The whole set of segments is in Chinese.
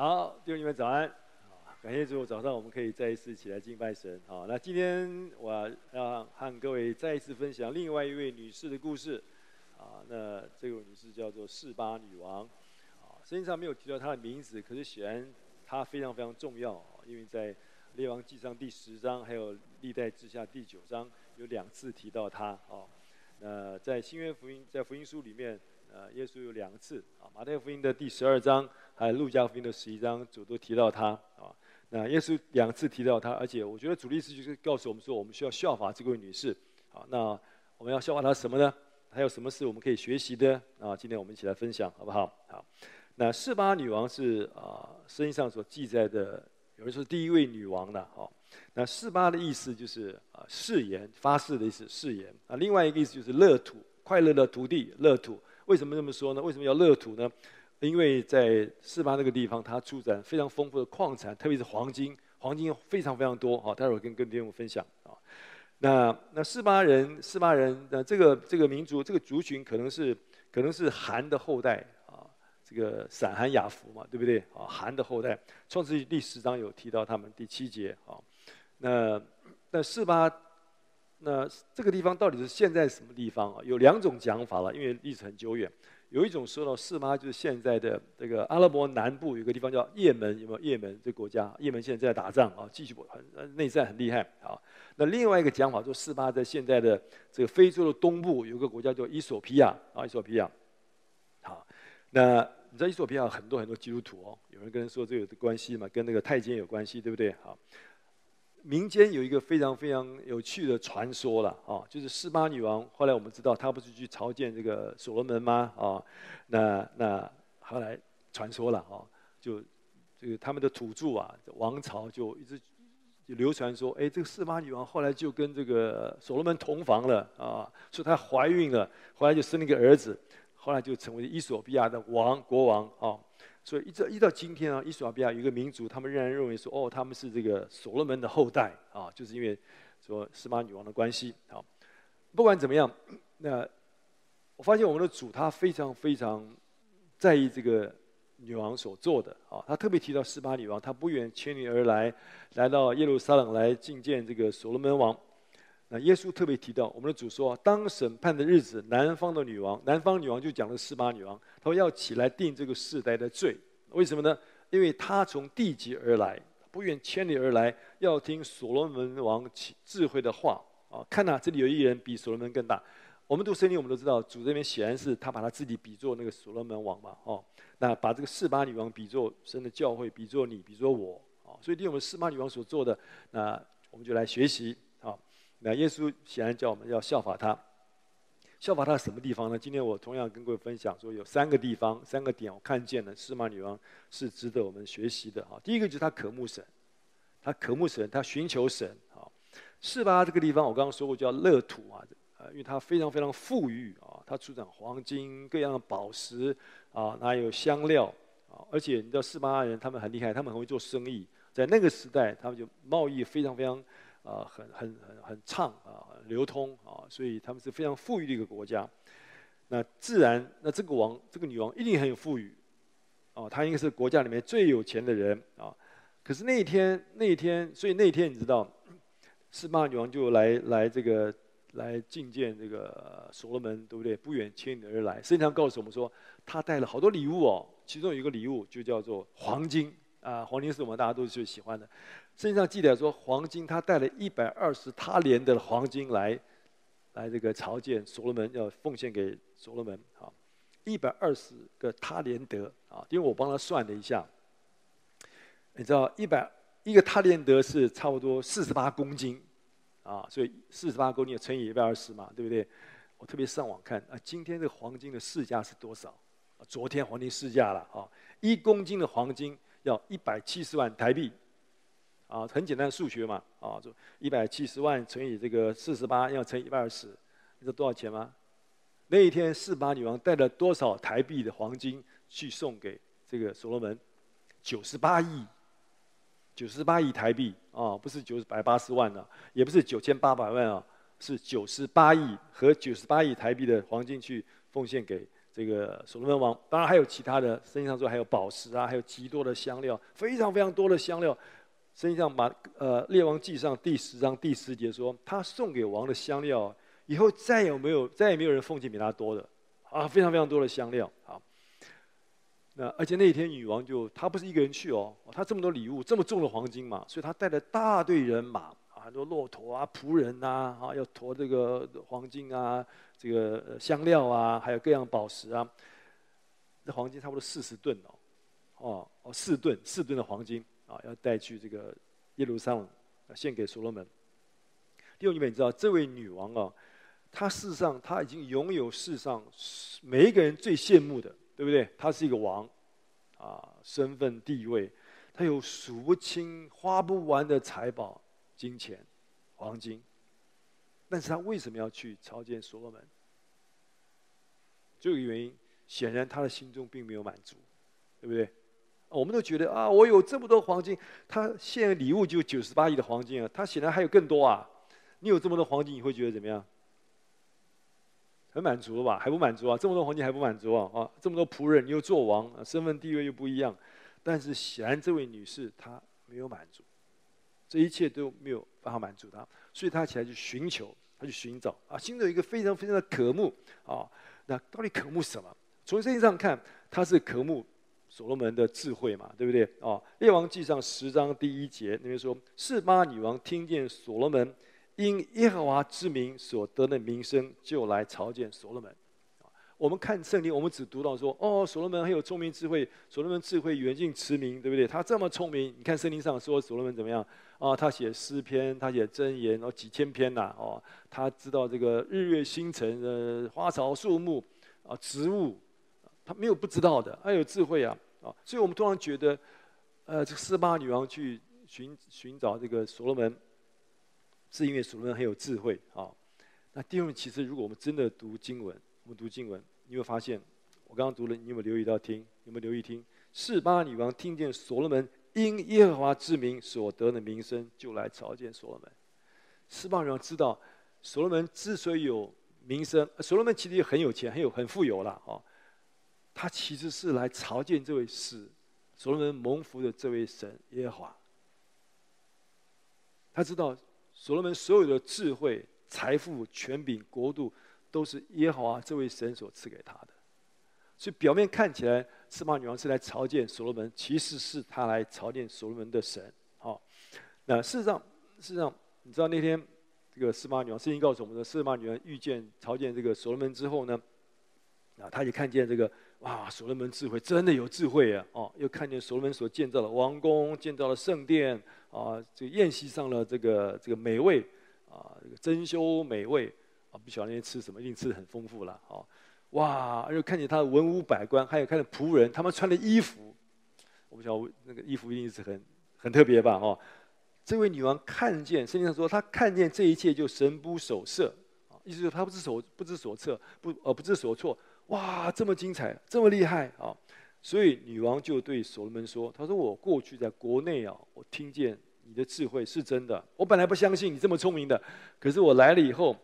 好，弟兄姊妹早安。感谢主，早上我们可以再一次起来敬拜神。好，那今天我要和各位再一次分享另外一位女士的故事。啊，那这位女士叫做四八女王。啊，圣经上没有提到她的名字，可是显然她非常非常重要。因为在列王纪上第十章，还有历代志下第九章，有两次提到她。啊，那在新约福音，在福音书里面。呃，耶稣有两次啊，马太福音的第十二章，还有路加福音的十一章，主都提到他啊。那耶稣两次提到他，而且我觉得主的意思就是告诉我们说，我们需要效法这位女士。好，那我们要效法她什么呢？还有什么事我们可以学习的啊？今天我们一起来分享，好不好？好。那示巴女王是啊，圣经上所记载的，有人说第一位女王的。好，那示巴的意思就是啊，誓言、发誓的意思，誓言啊。另外一个意思就是乐土，快乐的土地，乐土。为什么这么说呢？为什么要乐土呢？因为在四八那个地方，它出产非常丰富的矿产，特别是黄金，黄金非常非常多。好，待会儿跟跟弟兄分享啊。那那四八人，四八人，那这个这个民族，这个族群可能是可能是韩的后代啊。这个闪韩雅弗嘛，对不对？啊，韩的后代，创世纪第十章有提到他们第七节啊。那那四八。那这个地方到底是现在什么地方啊？有两种讲法了，因为历史很久远。有一种说到示巴就是现在的这个阿拉伯南部有个地方叫叶门，有没有叶门这个国家？叶门现在在打仗啊，继续很内战很厉害啊。那另外一个讲法说示巴在现在的这个非洲的东部有个国家叫伊索比亚啊，伊索比亚。好，那你知道伊索比亚很多很多基督徒哦，有人跟人说这个有关系嘛，跟那个太监有关系，对不对？好。民间有一个非常非常有趣的传说了啊，就是示巴女王。后来我们知道，她不是去朝见这个所罗门吗？啊，那那后来传说了啊，就这个他们的土著啊，王朝就一直就流传说，哎，这个示巴女王后来就跟这个所罗门同房了啊，说她怀孕了，后来就生了个儿子，后来就成为伊索比亚的王国王啊。所以一直一到今天啊，伊索比亚有一个民族，他们仍然认为说，哦，他们是这个所罗门的后代啊，就是因为说示巴女王的关系。啊，不管怎么样，那我发现我们的主他非常非常在意这个女王所做的啊，他特别提到示巴女王，他不远千里而来，来到耶路撒冷来觐见这个所罗门王。那耶稣特别提到，我们的主说，当审判的日子，南方的女王，南方女王就讲的是示巴女王，她说要起来定这个世代的罪。为什么呢？因为她从地极而来，不远千里而来，要听所罗门王智慧的话。啊，看呐，这里有一人比所罗门更大。我们读圣经，我们都知道，主这边显然是他把他自己比作那个所罗门王嘛。哦，那把这个示巴女王比作神的教会，比作你，比作我。啊，所以对我们示巴女王所做的，那我们就来学习。那耶稣显然叫我们要效法他，效法他什么地方呢？今天我同样跟各位分享说，有三个地方、三个点，我看见了示巴女王是值得我们学习的啊。第一个就是他渴慕神，他渴慕神，他寻求神啊。示巴这个地方，我刚刚说过叫乐土啊，啊，因为它非常非常富裕啊，它出产黄金、各样的宝石啊，还有香料啊，而且你知道示巴人他们很厉害，他们很会做生意，在那个时代，他们就贸易非常非常。啊，很很很很畅啊，流通啊，所以他们是非常富裕的一个国家。那自然，那这个王，这个女王一定很有富裕，哦，她应该是国家里面最有钱的人啊。可是那一天，那一天，所以那一天你知道，示巴女王就来来这个来觐见这个所罗门，对不对？不远千里而来，实际上告诉我们说，她带了好多礼物哦，其中有一个礼物就叫做黄金啊，黄金是我们大家都最喜欢的。圣经上记载说，黄金他带了一百二十他连的黄金来，来这个朝见所罗门，要奉献给所罗门。好，一百二十个他连得啊，因为我帮他算了一下，你知道一百一个他连得是差不多四十八公斤啊，所以四十八公斤乘以一百二十嘛，对不对？我特别上网看啊，今天这个黄金的市价是多少？昨天黄金市价了啊，一公斤的黄金要一百七十万台币。啊，很简单的数学嘛，啊，就一百七十万乘以这个四十八，要乘以一百二十，你知道多少钱吗？那一天四八女王带了多少台币的黄金去送给这个所罗门？九十八亿，九十八亿台币啊，不是九百八十万呢，也不是九千八百万啊，是九十八亿和九十八亿台币的黄金去奉献给这个所罗门王。当然还有其他的，圣经上说还有宝石啊，还有极多的香料，非常非常多的香料。圣经上把呃列王记上第十章第十节说，他送给王的香料，以后再也没有再也没有人奉献比他多的啊，非常非常多的香料啊。那而且那一天女王就她不是一个人去哦，她这么多礼物，这么重的黄金嘛，所以她带了大队人马啊，很多骆驼啊、仆人呐啊，要驮这个黄金啊、这个香料啊，还有各样宝石啊。这黄金差不多四十吨哦，哦哦四吨四吨的黄金啊，要带去这个耶路撒冷献给所罗门。弟兄姊妹，你知道这位女王啊，她事实上她已经拥有世上每一个人最羡慕的。对不对？她是一个王，啊，身份地位，她有数不清、花不完的财宝、金钱、黄金。但是她为什么要去朝见所罗门？这个原因，显然他的心中并没有满足，对不对？我们都觉得啊，我有这么多黄金，他献礼物就九十八亿的黄金啊，他显然还有更多啊。你有这么多黄金，你会觉得怎么样？很满足了吧？还不满足啊？这么多黄金还不满足啊？啊，这么多仆人，你又做王，身份地位又不一样，但是显然这位女士她没有满足，这一切都没有办法满足她，所以她起来去寻求，她去寻找啊，心中有一个非常非常的渴慕啊。那到底渴慕什么？从圣经上看，她是渴慕所罗门的智慧嘛，对不对？啊，列王记上十章第一节那边说，示巴女王听见所罗门。因耶和华之名所得的名声，就来朝见所罗门。我们看圣经，我们只读到说：“哦，所罗门很有聪明智慧，所罗门智慧远近驰名，对不对？他这么聪明。你看圣经上说所罗门怎么样？啊，他写诗篇，他写箴言，然后几千篇呐。哦，他知道这个日月星辰呃花草树木啊，植物，他没有不知道的，他有智慧啊。啊，所以我们通常觉得，呃，这个示巴女王去寻寻找这个所罗门。是因为所罗门很有智慧啊。那第二，其实如果我们真的读经文，我们读经文，你会发现，我刚刚读了，你有没有留意到听？有没有留意听？示巴女王听见所罗门因耶和华之名所得的名声，就来朝见所罗门。示巴女王知道，所罗门之所以有名声，所罗门其实也很有钱，很有很富有了啊。他其实是来朝见这位使所罗门蒙福的这位神耶和华。他知道。所罗门所有的智慧、财富、权柄、国度，都是耶和华这位神所赐给他的。所以表面看起来，司马女王是来朝见所罗门，其实是他来朝见所罗门的神。好，那事实上，事实上，你知道那天这个司马女王，圣经告诉我们的，司马女王遇见朝见这个所罗门之后呢，啊，他也看见这个。哇，所罗门智慧真的有智慧啊！哦，又看见所罗门所建造的王宫，建造的圣殿啊，这个宴席上了这个这个美味啊，这个珍馐美味啊，不晓得那天吃什么，一定吃的很丰富了。哦，哇，又看见他的文武百官，还有看见仆人，他们穿的衣服，我不晓得那个衣服一定是很很特别吧？哦，这位女王看见，圣经上说她看见这一切就神不守舍啊，意思是她不知所不知所措，不呃不知所措。哇，这么精彩，这么厉害啊！所以女王就对所罗门说：“她说我过去在国内啊，我听见你的智慧是真的。我本来不相信你这么聪明的，可是我来了以后，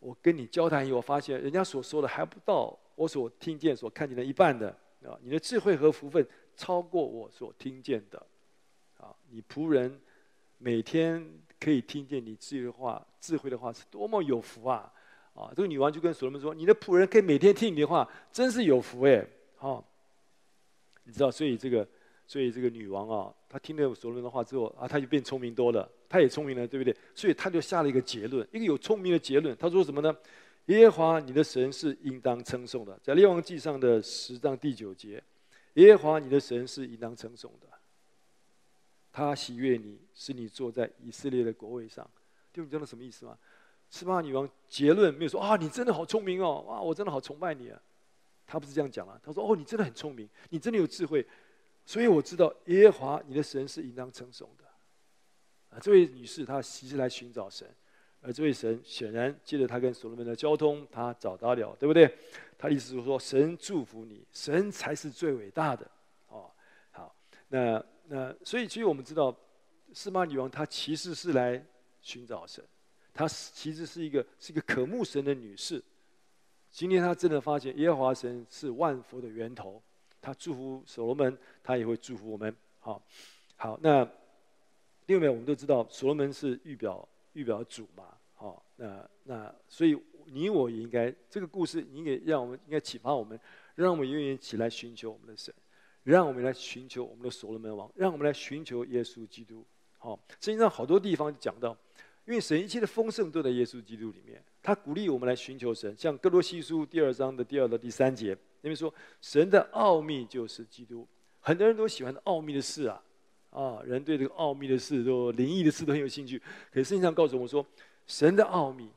我跟你交谈以后，我发现人家所说的还不到我所听见、所看见的一半的啊！你的智慧和福分超过我所听见的啊！你仆人每天可以听见你智慧的话，智慧的话是多么有福啊！”啊，这个女王就跟所罗门说：“你的仆人可以每天听你的话，真是有福哎！”好，你知道，所以这个，所以这个女王啊，她听了所罗门的话之后啊，她就变聪明多了，她也聪明了，对不对？所以她就下了一个结论，一个有聪明的结论。她说什么呢？耶和华你的神是应当称颂的，在列王记上的十章第九节，耶和华你的神是应当称颂的。他喜悦你，使你坐在以色列的国位上。弟兄，你知道什么意思吗？示巴女王结论没有说啊，你真的好聪明哦，哇，我真的好崇拜你啊。他不是这样讲啊，他说哦，你真的很聪明，你真的有智慧，所以我知道耶和华你的神是应当称颂的。啊，这位女士她其实来寻找神，而这位神显然借着她跟所罗门的交通，她找到了，对不对？她意思是说，神祝福你，神才是最伟大的。哦，好，那那所以，其实我们知道，示巴女王她其实是来寻找神。她其实是一个是一个渴慕神的女士，今天她真的发现耶和华神是万福的源头，她祝福所罗门，她也会祝福我们。好，好，那另外我们都知道所罗门是预表预表主嘛，好，那那所以你我也应该这个故事应该让我们应该启发我们，让我们永远起来寻求我们的神，让我们来寻求我们的所罗门王，让我们来寻求耶稣基督。好，圣经上好多地方讲到。因为神一切的丰盛都在耶稣基督里面，他鼓励我们来寻求神。像哥罗西书第二章的第二到第三节，那边说神的奥秘就是基督。很多人都喜欢奥秘的事啊，啊，人对这个奥秘的事、都灵异的事都很有兴趣。可是圣经上告诉我说，神的奥秘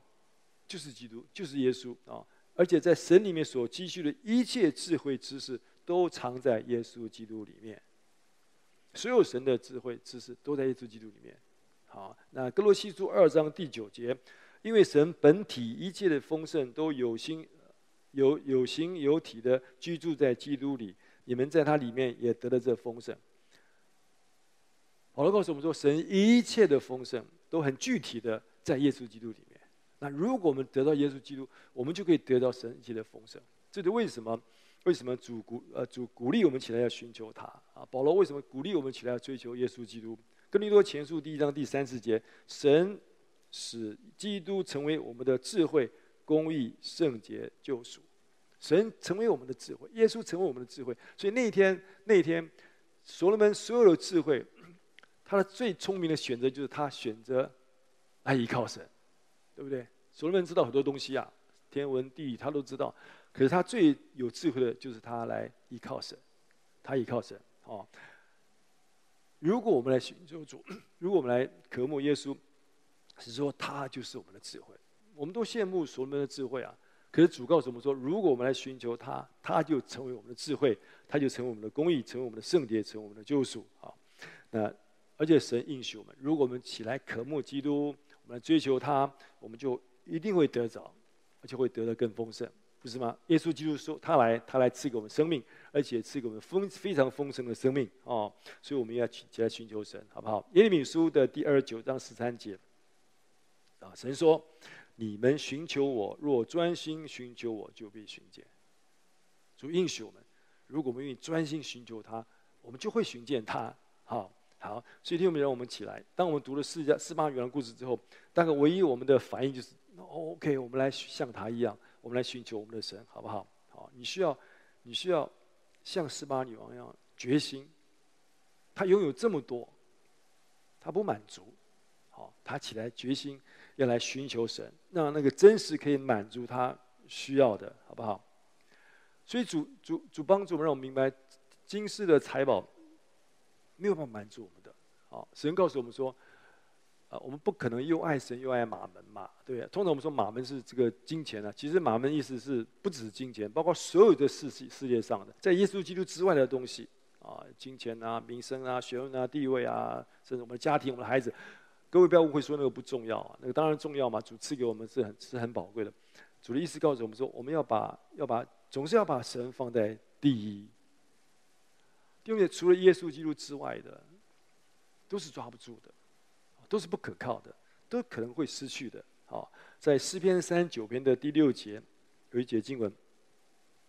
就是基督，就是耶稣啊。而且在神里面所积蓄的一切智慧知识，都藏在耶稣基督里面。所有神的智慧知识都在耶稣基督里面。好，那格罗西书二章第九节，因为神本体一切的丰盛都有形有有形有体的居住在基督里，你们在他里面也得了这丰盛。保罗告诉我们说，神一切的丰盛都很具体的在耶稣基督里面。那如果我们得到耶稣基督，我们就可以得到神一切的丰盛。这就为什么为什么主鼓呃主鼓励我们起来要寻求他啊？保罗为什么鼓励我们起来要追求耶稣基督？哥林多前书第一章第三十节，神使基督成为我们的智慧、公义、圣洁、救赎。神成为我们的智慧，耶稣成为我们的智慧。所以那一天，那一天，所罗门所有的智慧，他的最聪明的选择就是他选择来依靠神，对不对？所罗门知道很多东西啊，天文地理他都知道，可是他最有智慧的就是他来依靠神，他依靠神，哦。如果我们来寻求主，如果我们来渴慕耶稣，是说他就是我们的智慧。我们都羡慕所罗门的智慧啊，可是主告诉我们说，如果我们来寻求他，他就成为我们的智慧，他就成为我们的公义，成为我们的圣洁，成为我们的救赎。好，那而且神应许我们，如果我们起来渴慕基督，我们来追求他，我们就一定会得着，而且会得的更丰盛。不是吗？耶稣基督说：“他来，他来赐给我们生命，而且赐给我们丰非常丰盛的生命哦。”所以我们要起来寻求神，好不好？耶利米书的第二十九章十三节啊，神说：“你们寻求我，若专心寻求我，就必寻见。”主应许我们，如果我们愿意专心寻求他，我们就会寻见他。好，好。所以，听我们让我们起来。当我们读了四家示巴女郎的故事之后，大概唯一我们的反应就是：“OK，我们来像他一样。”我们来寻求我们的神，好不好？好，你需要，你需要像示巴女王一样决心。他拥有这么多，他不满足，好，他起来决心要来寻求神，让那个真实可以满足他需要的，好不好？所以主主主帮助我们，让我们明白，今世的财宝没有办法满足我们的。好，神告诉我们说。啊，我们不可能又爱神又爱马门嘛，对啊。通常我们说马门是这个金钱啊，其实马门意思是不只是金钱，包括所有的世世界上的，在耶稣基督之外的东西啊，金钱啊、名声啊、学问啊、地位啊，甚至我们的家庭、我们的孩子。各位不要误会，说那个不重要啊，那个当然重要嘛。主赐给我们是很是很宝贵的。主的意思告诉我们说，我们要把要把总是要把神放在第一，因为除了耶稣基督之外的，都是抓不住的。都是不可靠的，都可能会失去的。好，在诗篇三十九篇的第六节有一节经文，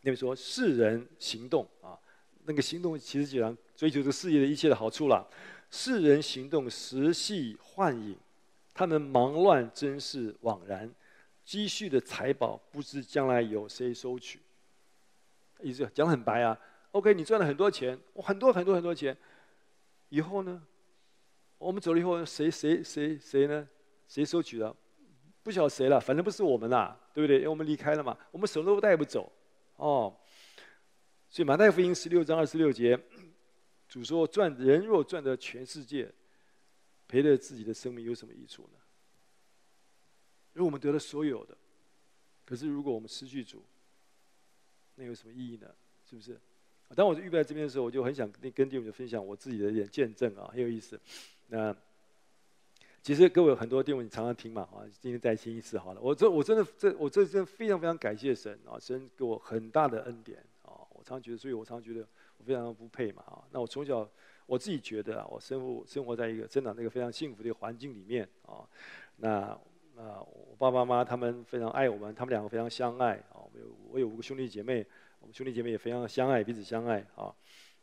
那边说世人行动啊，那个行动其实就讲追求这世界的一切的好处了。世人行动时系幻影，他们忙乱真是枉然，积蓄的财宝不知将来有谁收取。意思讲得很白啊。OK，你赚了很多钱，我很多很多很多钱，以后呢？我们走了以后，谁谁谁谁呢？谁收取的？不晓得谁了，反正不是我们啦，对不对？因为我们离开了嘛，我们什么都带不走，哦。所以马太福音十六章二十六节，主说：赚人若赚得全世界，赔了自己的生命有什么益处呢？如果我们得了所有的，可是如果我们失去主，那有什么意义呢？是不是？当我预备在这边的时候，我就很想跟跟弟兄们分享我自己的一点见证啊，很有意思。那其实各位很多弟兄你常常听嘛啊，今天再听一次好了。我这我真的这我这真的非常非常感谢神啊，神给我很大的恩典啊。我常觉得，所以我常觉得我非常的不配嘛啊。那我从小我自己觉得啊，我生活生活在一个生长在一个非常幸福的一个环境里面啊。那啊，我爸爸妈妈他们非常爱我们，他们两个非常相爱啊。我有我有五个兄弟姐妹，我们兄弟姐妹也非常相爱，彼此相爱啊。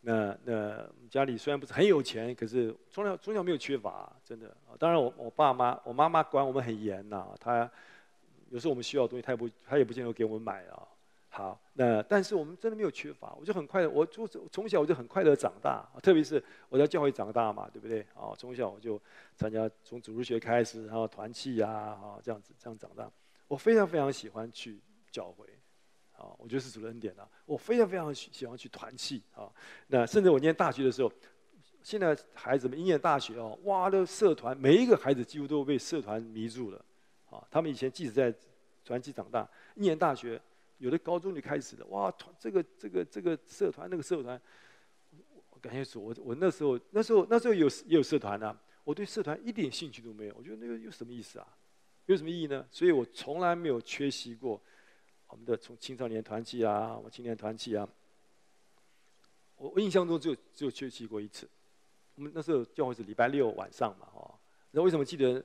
那那家里虽然不是很有钱，可是从小从小没有缺乏，真的。当然我我爸妈我妈妈管我们很严呐，她有时候我们需要的东西，她也不她也不见得给我们买啊。好，那但是我们真的没有缺乏，我就很快乐，我就从小我就很快乐长大，特别是我在教会长大嘛，对不对？啊，从小我就参加从主日学开始，然后团契呀，啊这样子这样长大，我非常非常喜欢去教会。啊，我觉得是主的恩典啊！我非常非常喜欢去团契啊。那甚至我念大学的时候，现在孩子们一念大学哦，哇，的社团每一个孩子几乎都被社团迷住了。啊，他们以前即使在团契长大，一念大学，有的高中就开始了，哇，团这个这个这个社团那个社团，我感觉说，我我那时候那时候那时候有也有社团啊，我对社团一点兴趣都没有，我觉得那个有什么意思啊？有什么意义呢？所以我从来没有缺席过。我们的从青少年团契啊，我青年团契啊，我印象中只有只有缺席过一次。我们那时候教会是礼拜六晚上嘛，哦，那为什么记得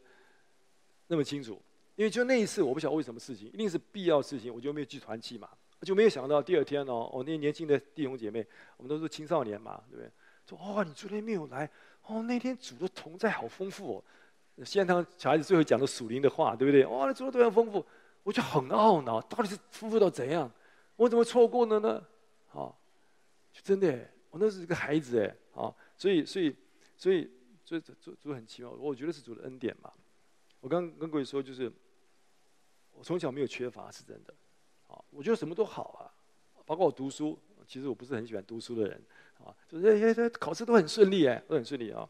那么清楚？因为就那一次，我不晓得为什么事情，一定是必要事情，我就没有去团契嘛，就没有想到第二天哦，我那些年轻的弟兄姐妹，我们都是青少年嘛，对不对？说哦，你昨天没有来，哦，那天主的同在好丰富哦。现在小孩子最后讲的属灵的话，对不对？哦，那主的同在丰富。我就很懊恼，到底是丰富到怎样？我怎么错过了呢？啊，真的，我那是一个孩子哎，啊，所以所以所以所以主主很奇妙，我觉得是主的恩典嘛。我刚刚跟各位说，就是我从小没有缺乏，是真的。啊，我觉得什么都好啊，包括我读书，其实我不是很喜欢读书的人，啊，就是考试都很顺利哎，都很顺利啊，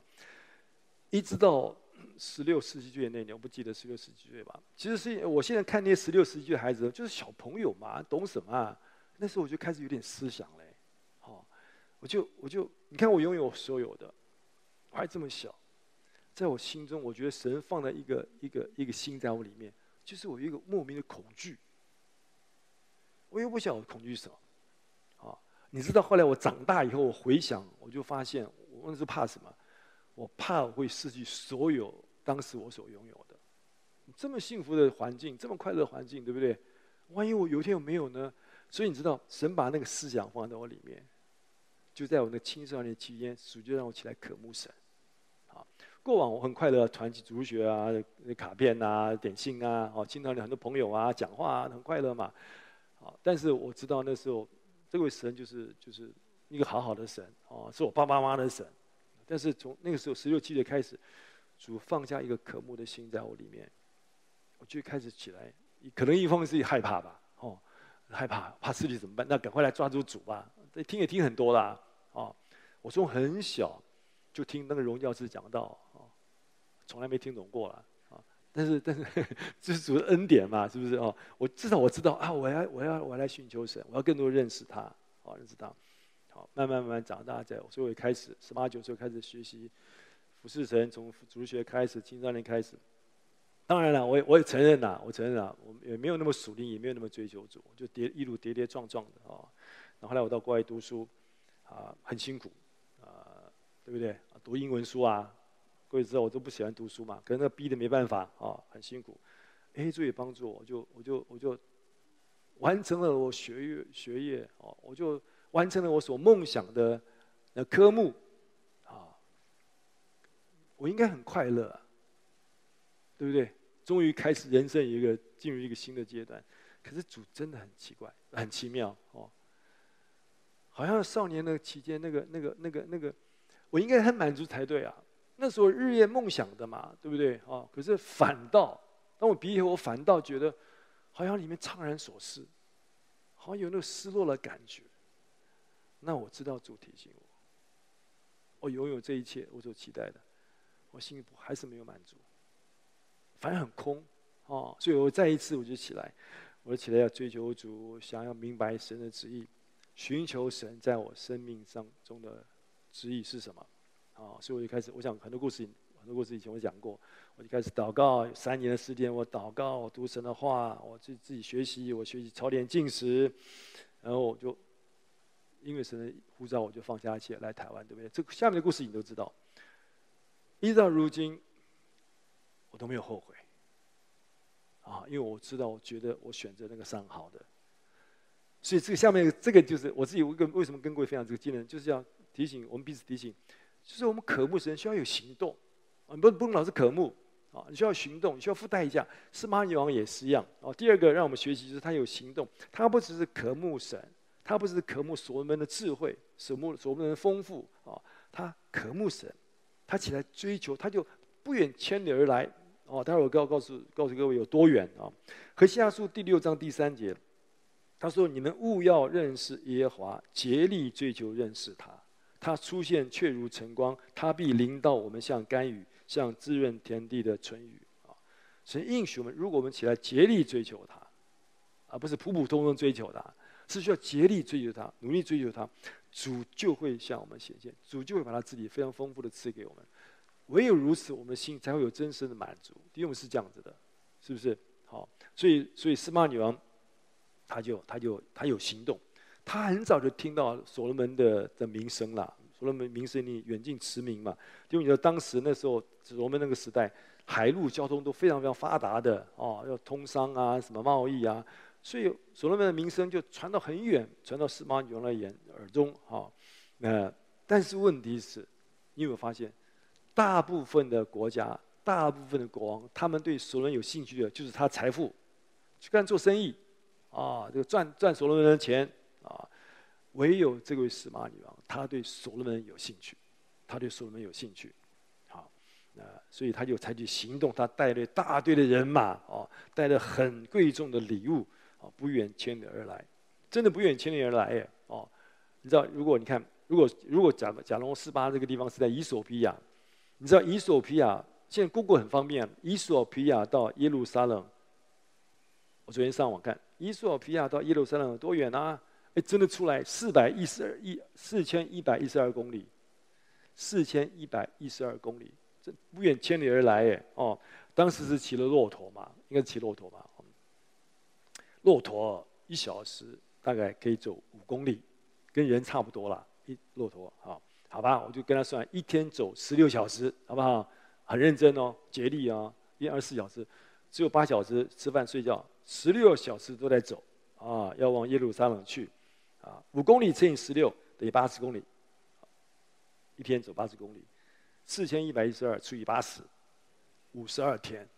一直到。十六、十七岁那年，我不记得十六、十七岁吧。其实是我现在看那些十六、十七岁的孩子，就是小朋友嘛，懂什么啊？那时候我就开始有点思想嘞，好，我就我就你看我拥有所有的，我还这么小，在我心中，我觉得神放在一个一个一个心在我里面，就是我有一个莫名的恐惧。我又不晓得恐惧什么，好，你知道后来我长大以后，我回想，我就发现我那是怕什么？我怕我会失去所有。当时我所拥有的，这么幸福的环境，这么快乐的环境，对不对？万一我有一天我没有呢？所以你知道，神把那个思想放在我里面，就在我那青少年期间，主就让我起来渴慕神。好，过往我很快乐，团体主学啊，卡片啊，点心啊，哦，经常有很多朋友啊，讲话啊，很快乐嘛。好，但是我知道那时候，这位神就是就是一个好好的神哦，是我爸爸妈妈的神。但是从那个时候十六七岁开始。主放下一个渴慕的心在我里面，我就开始起来。可能一方面是害怕吧，哦，害怕怕失去怎么办？那赶快来抓住主吧。听也听很多啦，哦，我从很小就听那个荣教师讲到，哦，从来没听懂过了，啊，但是但是这是主的恩典嘛，是不是哦？我至少我知道啊，我要我要我要来寻求神，我要更多认识他，好认识他，好慢慢慢慢长大，在所以我开始十八九岁开始学习。服侍神，从主学开始，青少年开始。当然了，我也我也承认呐，我承认啊，我也没有那么属灵，也没有那么追求主，就跌一路跌跌撞撞的啊。然后后来我到国外读书，啊，很辛苦，啊，对不对？读英文书啊，各位知道我都不喜欢读书嘛，可是那逼的没办法啊，很辛苦。哎，主也帮助我，我就我就我就完成了我学业学业哦，我就完成了我所梦想的那科目。我应该很快乐，啊，对不对？终于开始人生一个进入一个新的阶段，可是主真的很奇怪，很奇妙哦。好像少年的期间，那个、那个、那个、那个，我应该很满足才对啊。那时候日夜梦想的嘛，对不对？哦，可是反倒当我毕业，我反倒觉得好像里面怅然所失，好像有那个失落的感觉。那我知道主提醒我，我拥有这一切，我所期待的。我心里还是没有满足，反正很空，哦，所以我再一次我就起来，我就起来要追求主，想要明白神的旨意，寻求神在我生命当中的旨意是什么，哦，所以我就开始，我想很多故事，很多故事以前我讲过，我就开始祷告，三年的时间我祷告，我读神的话，我自自己学习，我学习操练进食，然后我就因为神的呼召，我就放下一切来台湾，对不对？这下面的故事你都知道。一直到如今，我都没有后悔。啊，因为我知道，我觉得我选择那个上好的。所以这个下面这个就是我自己，我跟为什么跟各位分享这个经验，就是要提醒我们彼此提醒，就是我们渴慕神需要有行动啊，不不能老是渴慕啊，你需要行动，你需要付代价。司马女王也是一样啊。第二个让我们学习就是他有行动，他不只是渴慕神，他不只是渴慕所罗门的智慧，所慕所罗门的丰富啊，他渴慕神，他起来追求，他就不远千里而来哦。待会儿我告告诉告诉各位有多远啊？何西阿书第六章第三节。他说：“你们务要认识耶和华，竭力追求认识他。他出现却如晨光，他必临到我们，像甘雨，像滋润田地的春雨。”啊，所以应许我们，如果我们起来竭力追求他，而不是普普通通追求他，是需要竭力追求他，努力追求他，主就会向我们显现，主就会把他自己非常丰富的赐给我们。唯有如此，我们心才会有真实的满足。因为我们是这样子的，是不是？好，所以，所以司玛女王。他就他就他有行动，他很早就听到所罗门的的名声了。所罗门名声你远近驰名嘛，因为你知道当时那时候所罗门那个时代，海陆交通都非常非常发达的哦，要通商啊，什么贸易啊，所以所罗门的名声就传到很远，传到司玛女王的眼耳中啊。那但是问题是，你有没有发现，大部分的国家，大部分的国王，他们对所罗门有兴趣的，就是他财富，去干做生意。啊，这个赚赚所罗门的钱啊，唯有这位司马女王，她对所罗门有兴趣，她对所罗门有兴趣，好，那所以她就采取行动，她带了大队的人马，哦，带了很贵重的礼物，啊，不远千里而来，真的不远千里而来耶，哦，你知道，如果你看，如果如果假假如四八这个地方是在伊索比亚，你知道伊索比亚现在 Google 很方便，伊索比亚到耶路撒冷，我昨天上网看。伊索比亚到耶路撒冷有多远啊？哎，真的出来四百一十二亿四千一百一十二公里，四千一百一十二公里，这不远千里而来哎哦，当时是骑了骆驼嘛，应该骑骆驼吧？骆驼一小时大概可以走五公里，跟人差不多了。一骆驼好，好吧，我就跟他算，一天走十六小时，好不好？很认真哦，竭力啊，一二十四小时，只有八小时吃饭睡觉。十六小时都在走，啊，要往耶路撒冷去，啊，五公里乘以十六等于八十公里，一天走八十公里，四千一百一十二除以八十，五十二天，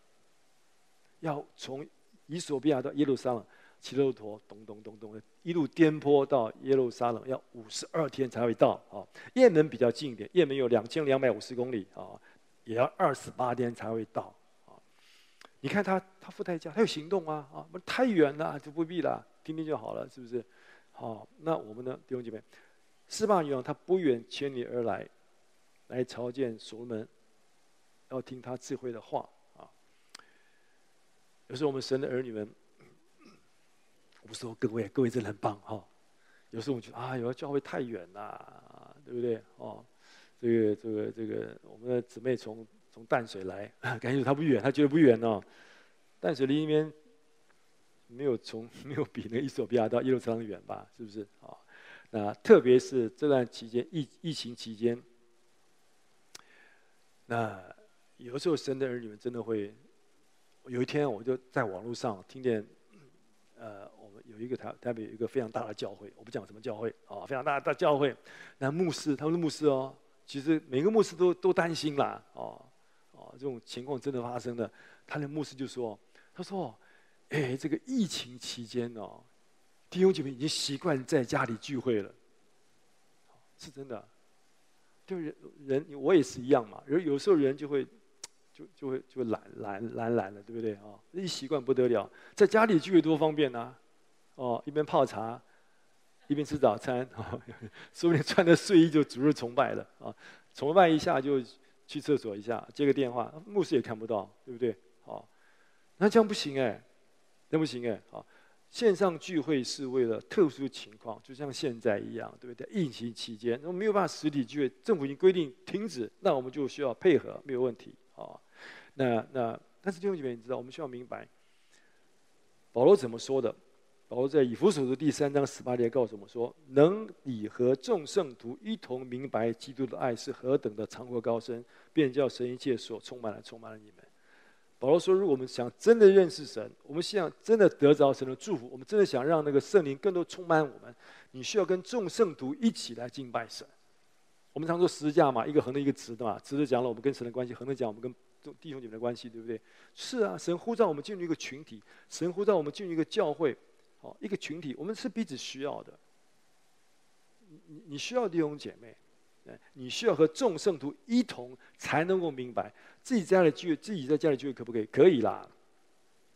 要从以索比亚到耶路撒冷骑骆驼咚咚咚咚的一路颠簸到耶路撒冷，要五十二天才会到啊。雁门比较近一点，雁门有两千两百五十公里啊，也要二十八天才会到啊。你看他，他付代价，他有行动啊啊！太远了，就不必了，听听就好了，是不是？好，那我们呢，弟兄姐妹，司马女王他不远千里而来，来朝见所罗门，要听他智慧的话。有时候我们神的儿女们，我说各位，各位真的很棒哈。有时候我觉得啊，有的教会太远了，对不对？哦，这个这个这个，我们的姊妹从。从淡水来，感觉她不远，她觉得不远哦。淡水离那边没有从 没有比那个伊索比亚到耶路撒冷远吧？是不是？啊，那特别是这段期间疫疫情期间，那有时候神的儿女们真的会，有一天我就在网络上听见，呃，我们有一个台台北有一个非常大的教会，我不讲什么教会啊，非常大的大教会，那牧师他们是牧师哦，其实每个牧师都都担心啦，哦。这种情况真的发生了，他的牧师就说：“他说，哎，这个疫情期间哦，弟兄姐妹已经习惯在家里聚会了，是真的。就人人我也是一样嘛，有有时候人就会就就会就会懒懒懒懒了，对不对啊？一习惯不得了，在家里聚会多方便呐、哦，一边泡茶，一边吃早餐，说不定穿着睡衣就逐日崇拜了啊！崇拜一下就。”去厕所一下，接个电话，牧师也看不到，对不对？好，那这样不行哎，那不行哎。好，线上聚会是为了特殊情况，就像现在一样，对不对？疫情期间，那没有办法实体聚会，政府已经规定停止，那我们就需要配合，没有问题。哦，那那但是弟兄姐妹，你知道，我们需要明白，保罗怎么说的？保罗在以弗所书第三章十八节告诉我们说：“能以和众圣徒一同明白基督的爱是何等的长阔高深，便叫神一切所充满了充满了你们。”保罗说，如果我们想真的认识神，我们想真的得着神的祝福，我们真的想让那个圣灵更多充满我们，你需要跟众圣徒一起来敬拜神。我们常说十字架嘛，一个横的，一个直的嘛，直的讲了我们跟神的关系，横的讲我们跟弟兄姐妹的关系，对不对？是啊，神呼召我们进入一个群体，神呼召我们进入一个教会，哦，一个群体，我们是彼此需要的。你你需要弟兄姐妹。你需要和众圣徒一同，才能够明白自己家里聚会，自己在家里聚会可不可以？可以啦，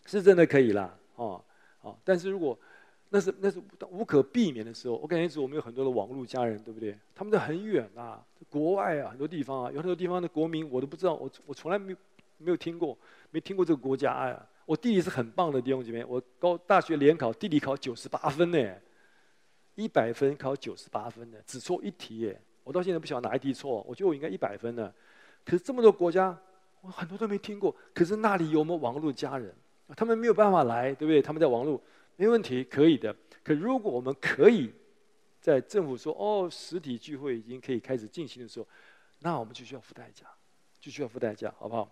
是真的可以啦，哦，哦。但是如果那是那是无可避免的时候，我感觉是我们有很多的网络家人，对不对？他们在很远啊，国外啊，很多地方啊，有很多地方的国民我都不知道，我我从来没有没有听过，没听过这个国家呀、啊。我弟弟是很棒的弟兄姐妹，我高大学联考，弟弟考九十八分呢，一百分考九十八分的，只错一题耶。我到现在不晓得哪一题错，我觉得我应该一百分呢。可是这么多国家，我很多都没听过。可是那里有我们网络家人，他们没有办法来，对不对？他们在网络没问题，可以的。可如果我们可以在政府说哦，实体聚会已经可以开始进行的时候，那我们就需要付代价，就需要付代价，好不好？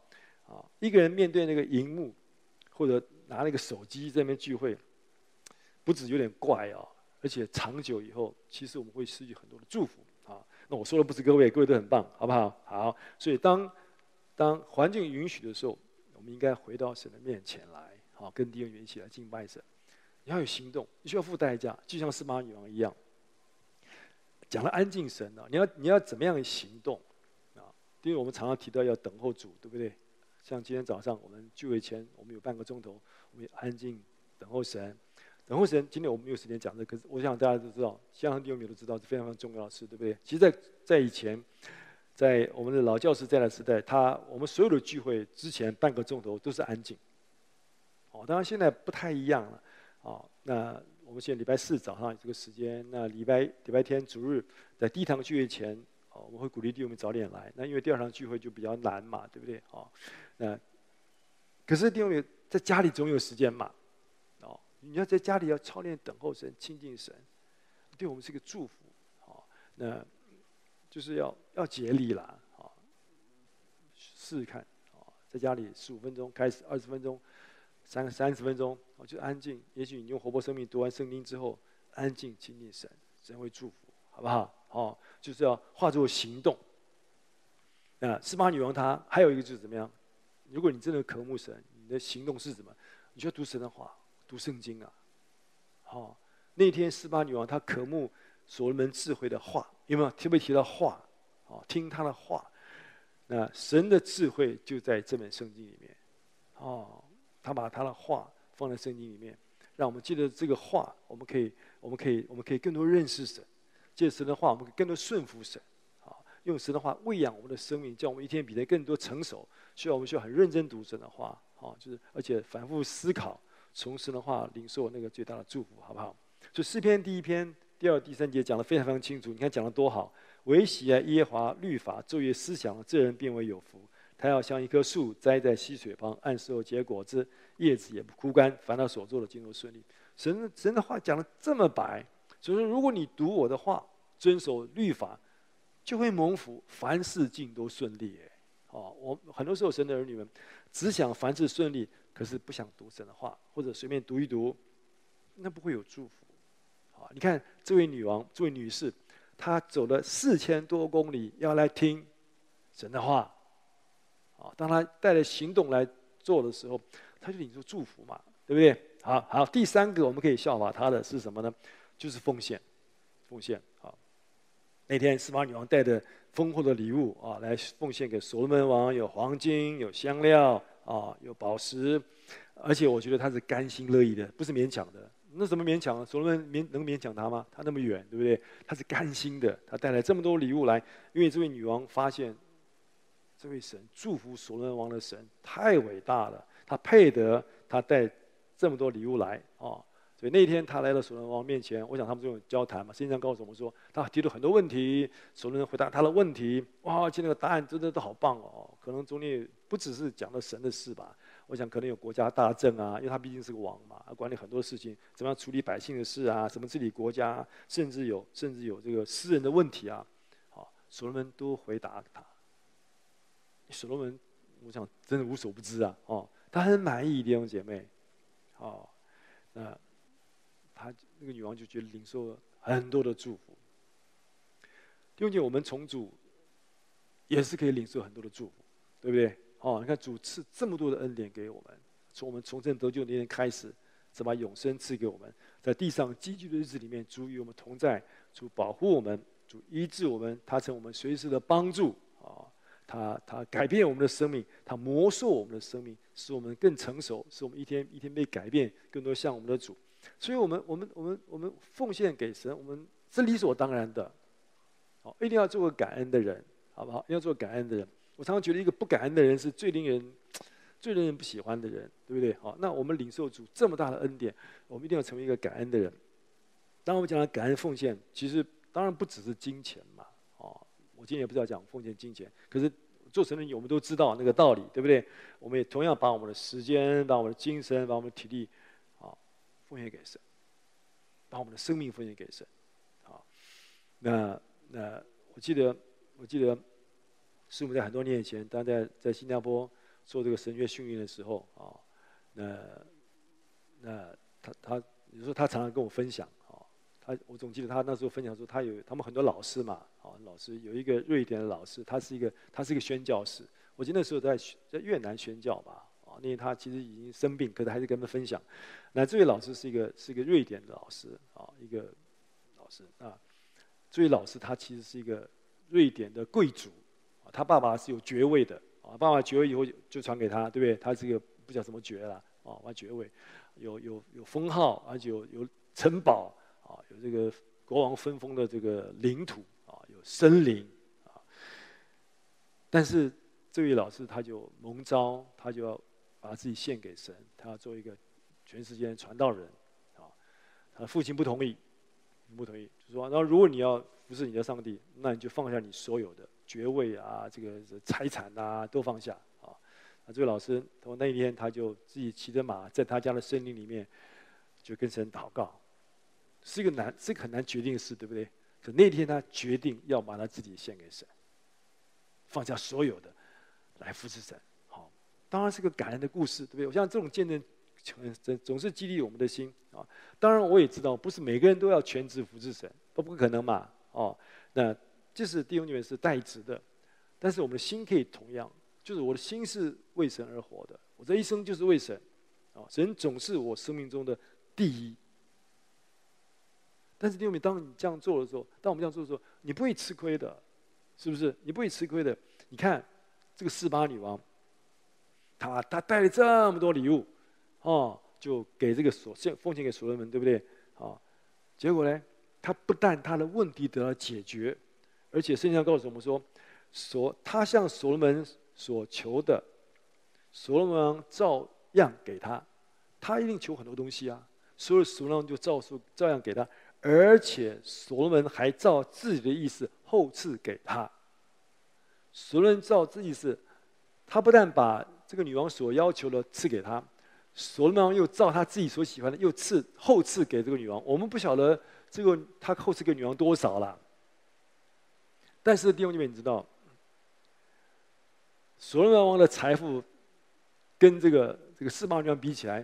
啊，一个人面对那个荧幕，或者拿那个手机在那边聚会，不止有点怪啊，而且长久以后，其实我们会失去很多的祝福啊。那我说的不是各位，各位都很棒，好不好？好，所以当当环境允许的时候，我们应该回到神的面前来，好，跟弟兄们一起来敬拜神。你要有行动，你需要付代价，就像司马女王一样。讲了安静神啊，你要你要怎么样行动啊？因为我们常常提到要等候主，对不对？像今天早上我们聚会前，我们有半个钟头，我们安静等候神。等候神，今天我们没有时间讲这个，我想大家都知道，香港弟兄们都知道是非常非常重要的事，对不对？其实在，在在以前，在我们的老教师在的时代，他我们所有的聚会之前半个钟头都是安静。哦，当然现在不太一样了。哦，那我们现在礼拜四早上这个时间，那礼拜礼拜天主日在第一堂聚会前，哦，我会鼓励弟兄们早点来。那因为第二堂聚会就比较难嘛，对不对？哦，那可是弟兄们在家里总有时间嘛。哦你要在家里要操练等候神、亲近神，对我们是个祝福。好，那就是要要竭力啦。好，试试看。啊，在家里十五分钟开始，二十分钟，三三十分钟，我就安静。也许你用活泼生命读完圣经之后，安静亲近神，神会祝福，好不好？好，就是要化作行动。那示巴女王她还有一个就是怎么样？如果你真的渴慕神，你的行动是什么？你就要读神的话。读圣经啊，好、哦，那天示巴女王她渴慕所罗门智慧的话，有没有特别提到话？哦，听他的话，那神的智慧就在这本圣经里面。哦，他把他的话放在圣经里面，让我们记得这个话，我们可以，我们可以，我们可以更多认识神。借神的话，我们可以更多顺服神。啊、用神的话喂养我们的生命，叫我们一天比天更多成熟。需要我们需要很认真读神的话，啊，就是而且反复思考。从神的话领受那个最大的祝福，好不好？就诗篇第一篇第二、第三节讲得非常非常清楚。你看讲得多好！惟喜爱耶华律法，昼夜思想，这人变为有福。他要像一棵树栽在溪水旁，按时候结果子，叶子也不枯干。凡他所做的，尽都顺利。神神的话讲的这么白，所以说，如果你读我的话，遵守律法，就会蒙福，凡事尽都顺利。哎，哦，我很多时候神的儿女们只想凡事顺利。可是不想读神的话，或者随便读一读，那不会有祝福。好，你看这位女王，这位女士，她走了四千多公里要来听神的话。当他带着行动来做的时候，他就领受祝福嘛，对不对？好好，第三个我们可以效法他的是什么呢？就是奉献，奉献。好，那天示巴女王带着丰厚的礼物啊，来奉献给所罗门王，有黄金，有香料。啊，有宝石，而且我觉得他是甘心乐意的，不是勉强的。那怎么勉强？所罗门勉能勉强他吗？他那么远，对不对？他是甘心的，他带来这么多礼物来，因为这位女王发现，这位神祝福所罗门王的神太伟大了，他配得他带这么多礼物来啊。所以那天他来到所罗门王面前，我想他们这种交谈嘛，圣经上告诉我们说，他提出很多问题，所罗门回答他的问题，哇，今天的答案真的都好棒哦，可能中间。不只是讲了神的事吧，我想可能有国家大政啊，因为他毕竟是个王嘛，他管理很多事情，怎么样处理百姓的事啊，怎么治理国家，甚至有甚至有这个私人的问题啊，好，所罗门都回答他。所罗门，我想真的无所不知啊，哦，他很满意弟兄姐妹，哦，那他那个女王就觉得领受了很多的祝福。弟兄姐妹，我们从主也是可以领受很多的祝福，对不对？哦，你看主赐这么多的恩典给我们，从我们重生得救那天开始，是把永生赐给我们，在地上积聚的日子里面，主与我们同在，主保护我们，主医治我们，他成我们随时的帮助啊。他他改变我们的生命，他魔术我们的生命，使我们更成熟，使我们一天一天被改变，更多像我们的主。所以我们我们我们我们奉献给神，我们是理所当然的。好，一定要做个感恩的人，好不好？要做感恩的人。我常常觉得一个不感恩的人是最令人最令人不喜欢的人，对不对？好，那我们领受主这么大的恩典，我们一定要成为一个感恩的人。当我们讲到感恩奉献，其实当然不只是金钱嘛。我今天也不知道讲奉献金钱，可是做神的，我们都知道那个道理，对不对？我们也同样把我们的时间、把我们的精神、把我们的体力，啊，奉献给神，把我们的生命奉献给神，啊，那那我记得我记得，师母在很多年以前，当在在新加坡做这个神学训练的时候，啊，那那他他，你说他常常跟我分享。他，我总记得他那时候分享说，他有他们很多老师嘛，啊，老师有一个瑞典的老师，他是一个他是一个宣教士。我记得那时候在在越南宣教吧，啊，那他其实已经生病，可是还是跟他们分享。那这位老师是一个是一个瑞典的老师，啊，一个老师啊，这位老师他其实是一个瑞典的贵族，啊，他爸爸是有爵位的，啊，爸爸爵位以后就传给他，对不对？他是一个不叫什么爵了，啊，完爵位，有有有封号，而且有有城堡。啊，有这个国王分封的这个领土啊，有森林啊。但是这位老师他就蒙召，他就要把自己献给神，他要做一个全世界的传道人啊。他父亲不同意，不同意，就说：那如果你要服侍你的上帝，那你就放下你所有的爵位啊，这个财产啊，都放下啊。那这位老师，他说那一天他就自己骑着马，在他家的森林里面，就跟神祷告。是一个难，是一个很难决定的事，对不对？可那天他决定要把他自己献给神，放下所有的，来服侍神。好，当然是个感人的故事，对不对？我像这种见证，总总是激励我们的心啊。当然我也知道，不是每个人都要全职服侍神，都不可能嘛。哦，那即使弟兄姐妹是代职的，但是我们的心可以同样，就是我的心是为神而活的，我这一生就是为神。啊，神总是我生命中的第一。但是弟兄们，当你这样做的时候，当我们这样做的时候，你不会吃亏的，是不是？你不会吃亏的。你看这个四八女王，她她带了这么多礼物，哦，就给这个所献奉献给所罗门，对不对？啊，结果呢，她不但她的问题得到解决，而且圣经上告诉我们说，所她向所罗门所求的，所罗门照样给她，她一定求很多东西啊，所以所罗门就照数照样给她。而且所罗门还照自己的意思厚赐给他。所罗门照自己意思，他不但把这个女王所要求的赐给他，所罗门王又照他自己所喜欢的又赐厚赐给这个女王。我们不晓得这个他厚赐给女王多少了。但是弟兄姐妹，你知道，所罗门王的财富跟这个这个示巴女王比起来，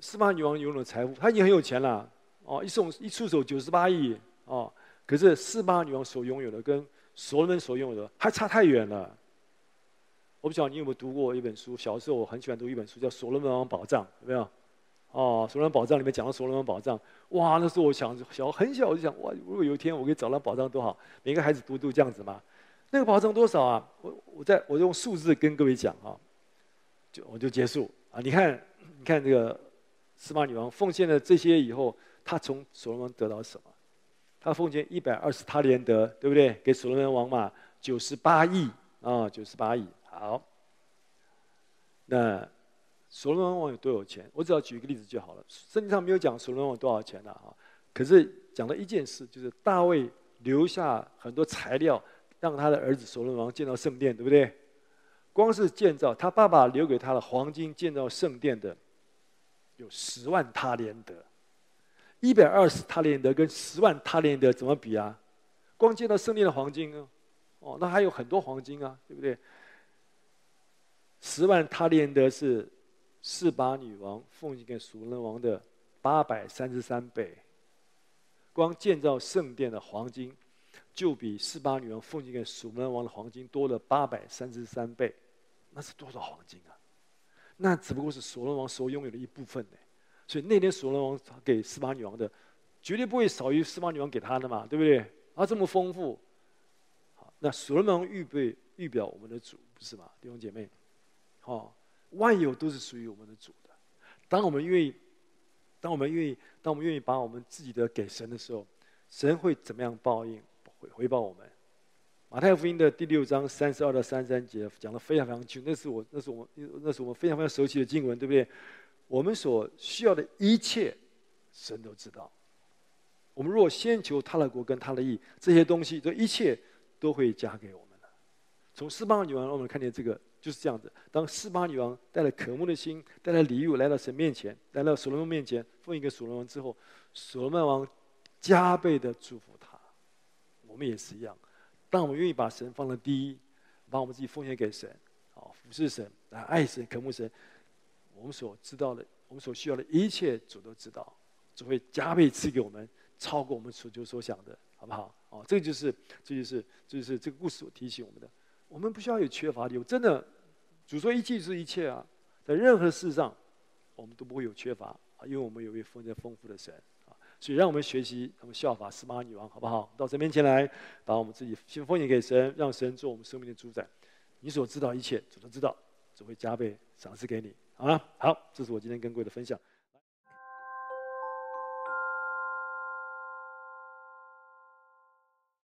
示巴女王拥有的财富，她已经很有钱了。哦，一送一出手九十八亿哦，可是示巴女王所拥有的跟所罗门所拥有的还差太远了。我不晓得你有没有读过一本书，小时候我很喜欢读一本书，叫《所罗门王宝藏》，有没有？哦，《所罗门宝藏》里面讲到所罗门宝藏，哇，那时候我想小很小我就想，哇，如果有一天我可以找到宝藏多好，每个孩子读都这样子嘛。那个宝藏多少啊？我我在我用数字跟各位讲啊，就我就结束啊。你看，你看这个示巴女王奉献了这些以后。他从所罗门得到什么？他奉献一百二十他连得，对不对？给所罗门王嘛，九十八亿啊，九十八亿。好，那所罗门王有多有钱？我只要举一个例子就好了。圣经上没有讲所罗门王多少钱的啊，可是讲了一件事，就是大卫留下很多材料，让他的儿子所罗门王建造圣殿，对不对？光是建造他爸爸留给他的黄金建造圣殿的，有十万他连得。一百二十他连德跟十万他连德怎么比啊？光见到圣殿的黄金啊，哦，那还有很多黄金啊，对不对？十万他连德是示巴女王奉献给所罗门王的八百三十三倍。光建造圣殿的黄金，就比示巴女王奉献给所罗门王的黄金多了八百三十三倍。那是多少黄金啊？那只不过是所罗门王所拥有的一部分呢。所以那天所罗门王给斯巴女王的，绝对不会少于斯巴女王给他的嘛，对不对？啊，这么丰富。好，那所罗门王预备预表我们的主，不是吗？弟兄姐妹，哦，万有都是属于我们的主的。当我们愿意，当我们愿意，当我们愿意把我们自己的给神的时候，神会怎么样报应回回报我们？马太福音的第六章三十二到三十三节讲得非常非常清楚，那是我那是我们那是我们非常非常熟悉的经文，对不对？我们所需要的一切，神都知道。我们若先求他的国跟他的义，这些东西，这一切都会加给我们的。从示巴女王让，我们看见这个就是这样子。当示巴女王带了渴慕的心，带了礼物来到神面前，来到所罗门面前，奉一个所罗门之后，所罗门王加倍的祝福他。我们也是一样，当我们愿意把神放在第一，把我们自己奉献给神，啊，服侍神，来爱神、渴慕神。我们所知道的，我们所需要的一切，主都知道，主会加倍赐给我们，超过我们所求所想的，好不好？哦，这就是，这就是，这就是这个故事所提醒我们的。我们不需要有缺乏的，有真的，主说一切是一切啊，在任何事上，我们都不会有缺乏啊，因为我们有一位丰盛丰富的神啊，所以让我们学习，我们效法司马女王，好不好？到神面前来，把我们自己先奉献给神，让神做我们生命的主宰。你所知道一切，主都知道，主会加倍赏赐给你。好了，好，这是我今天跟各位的分享。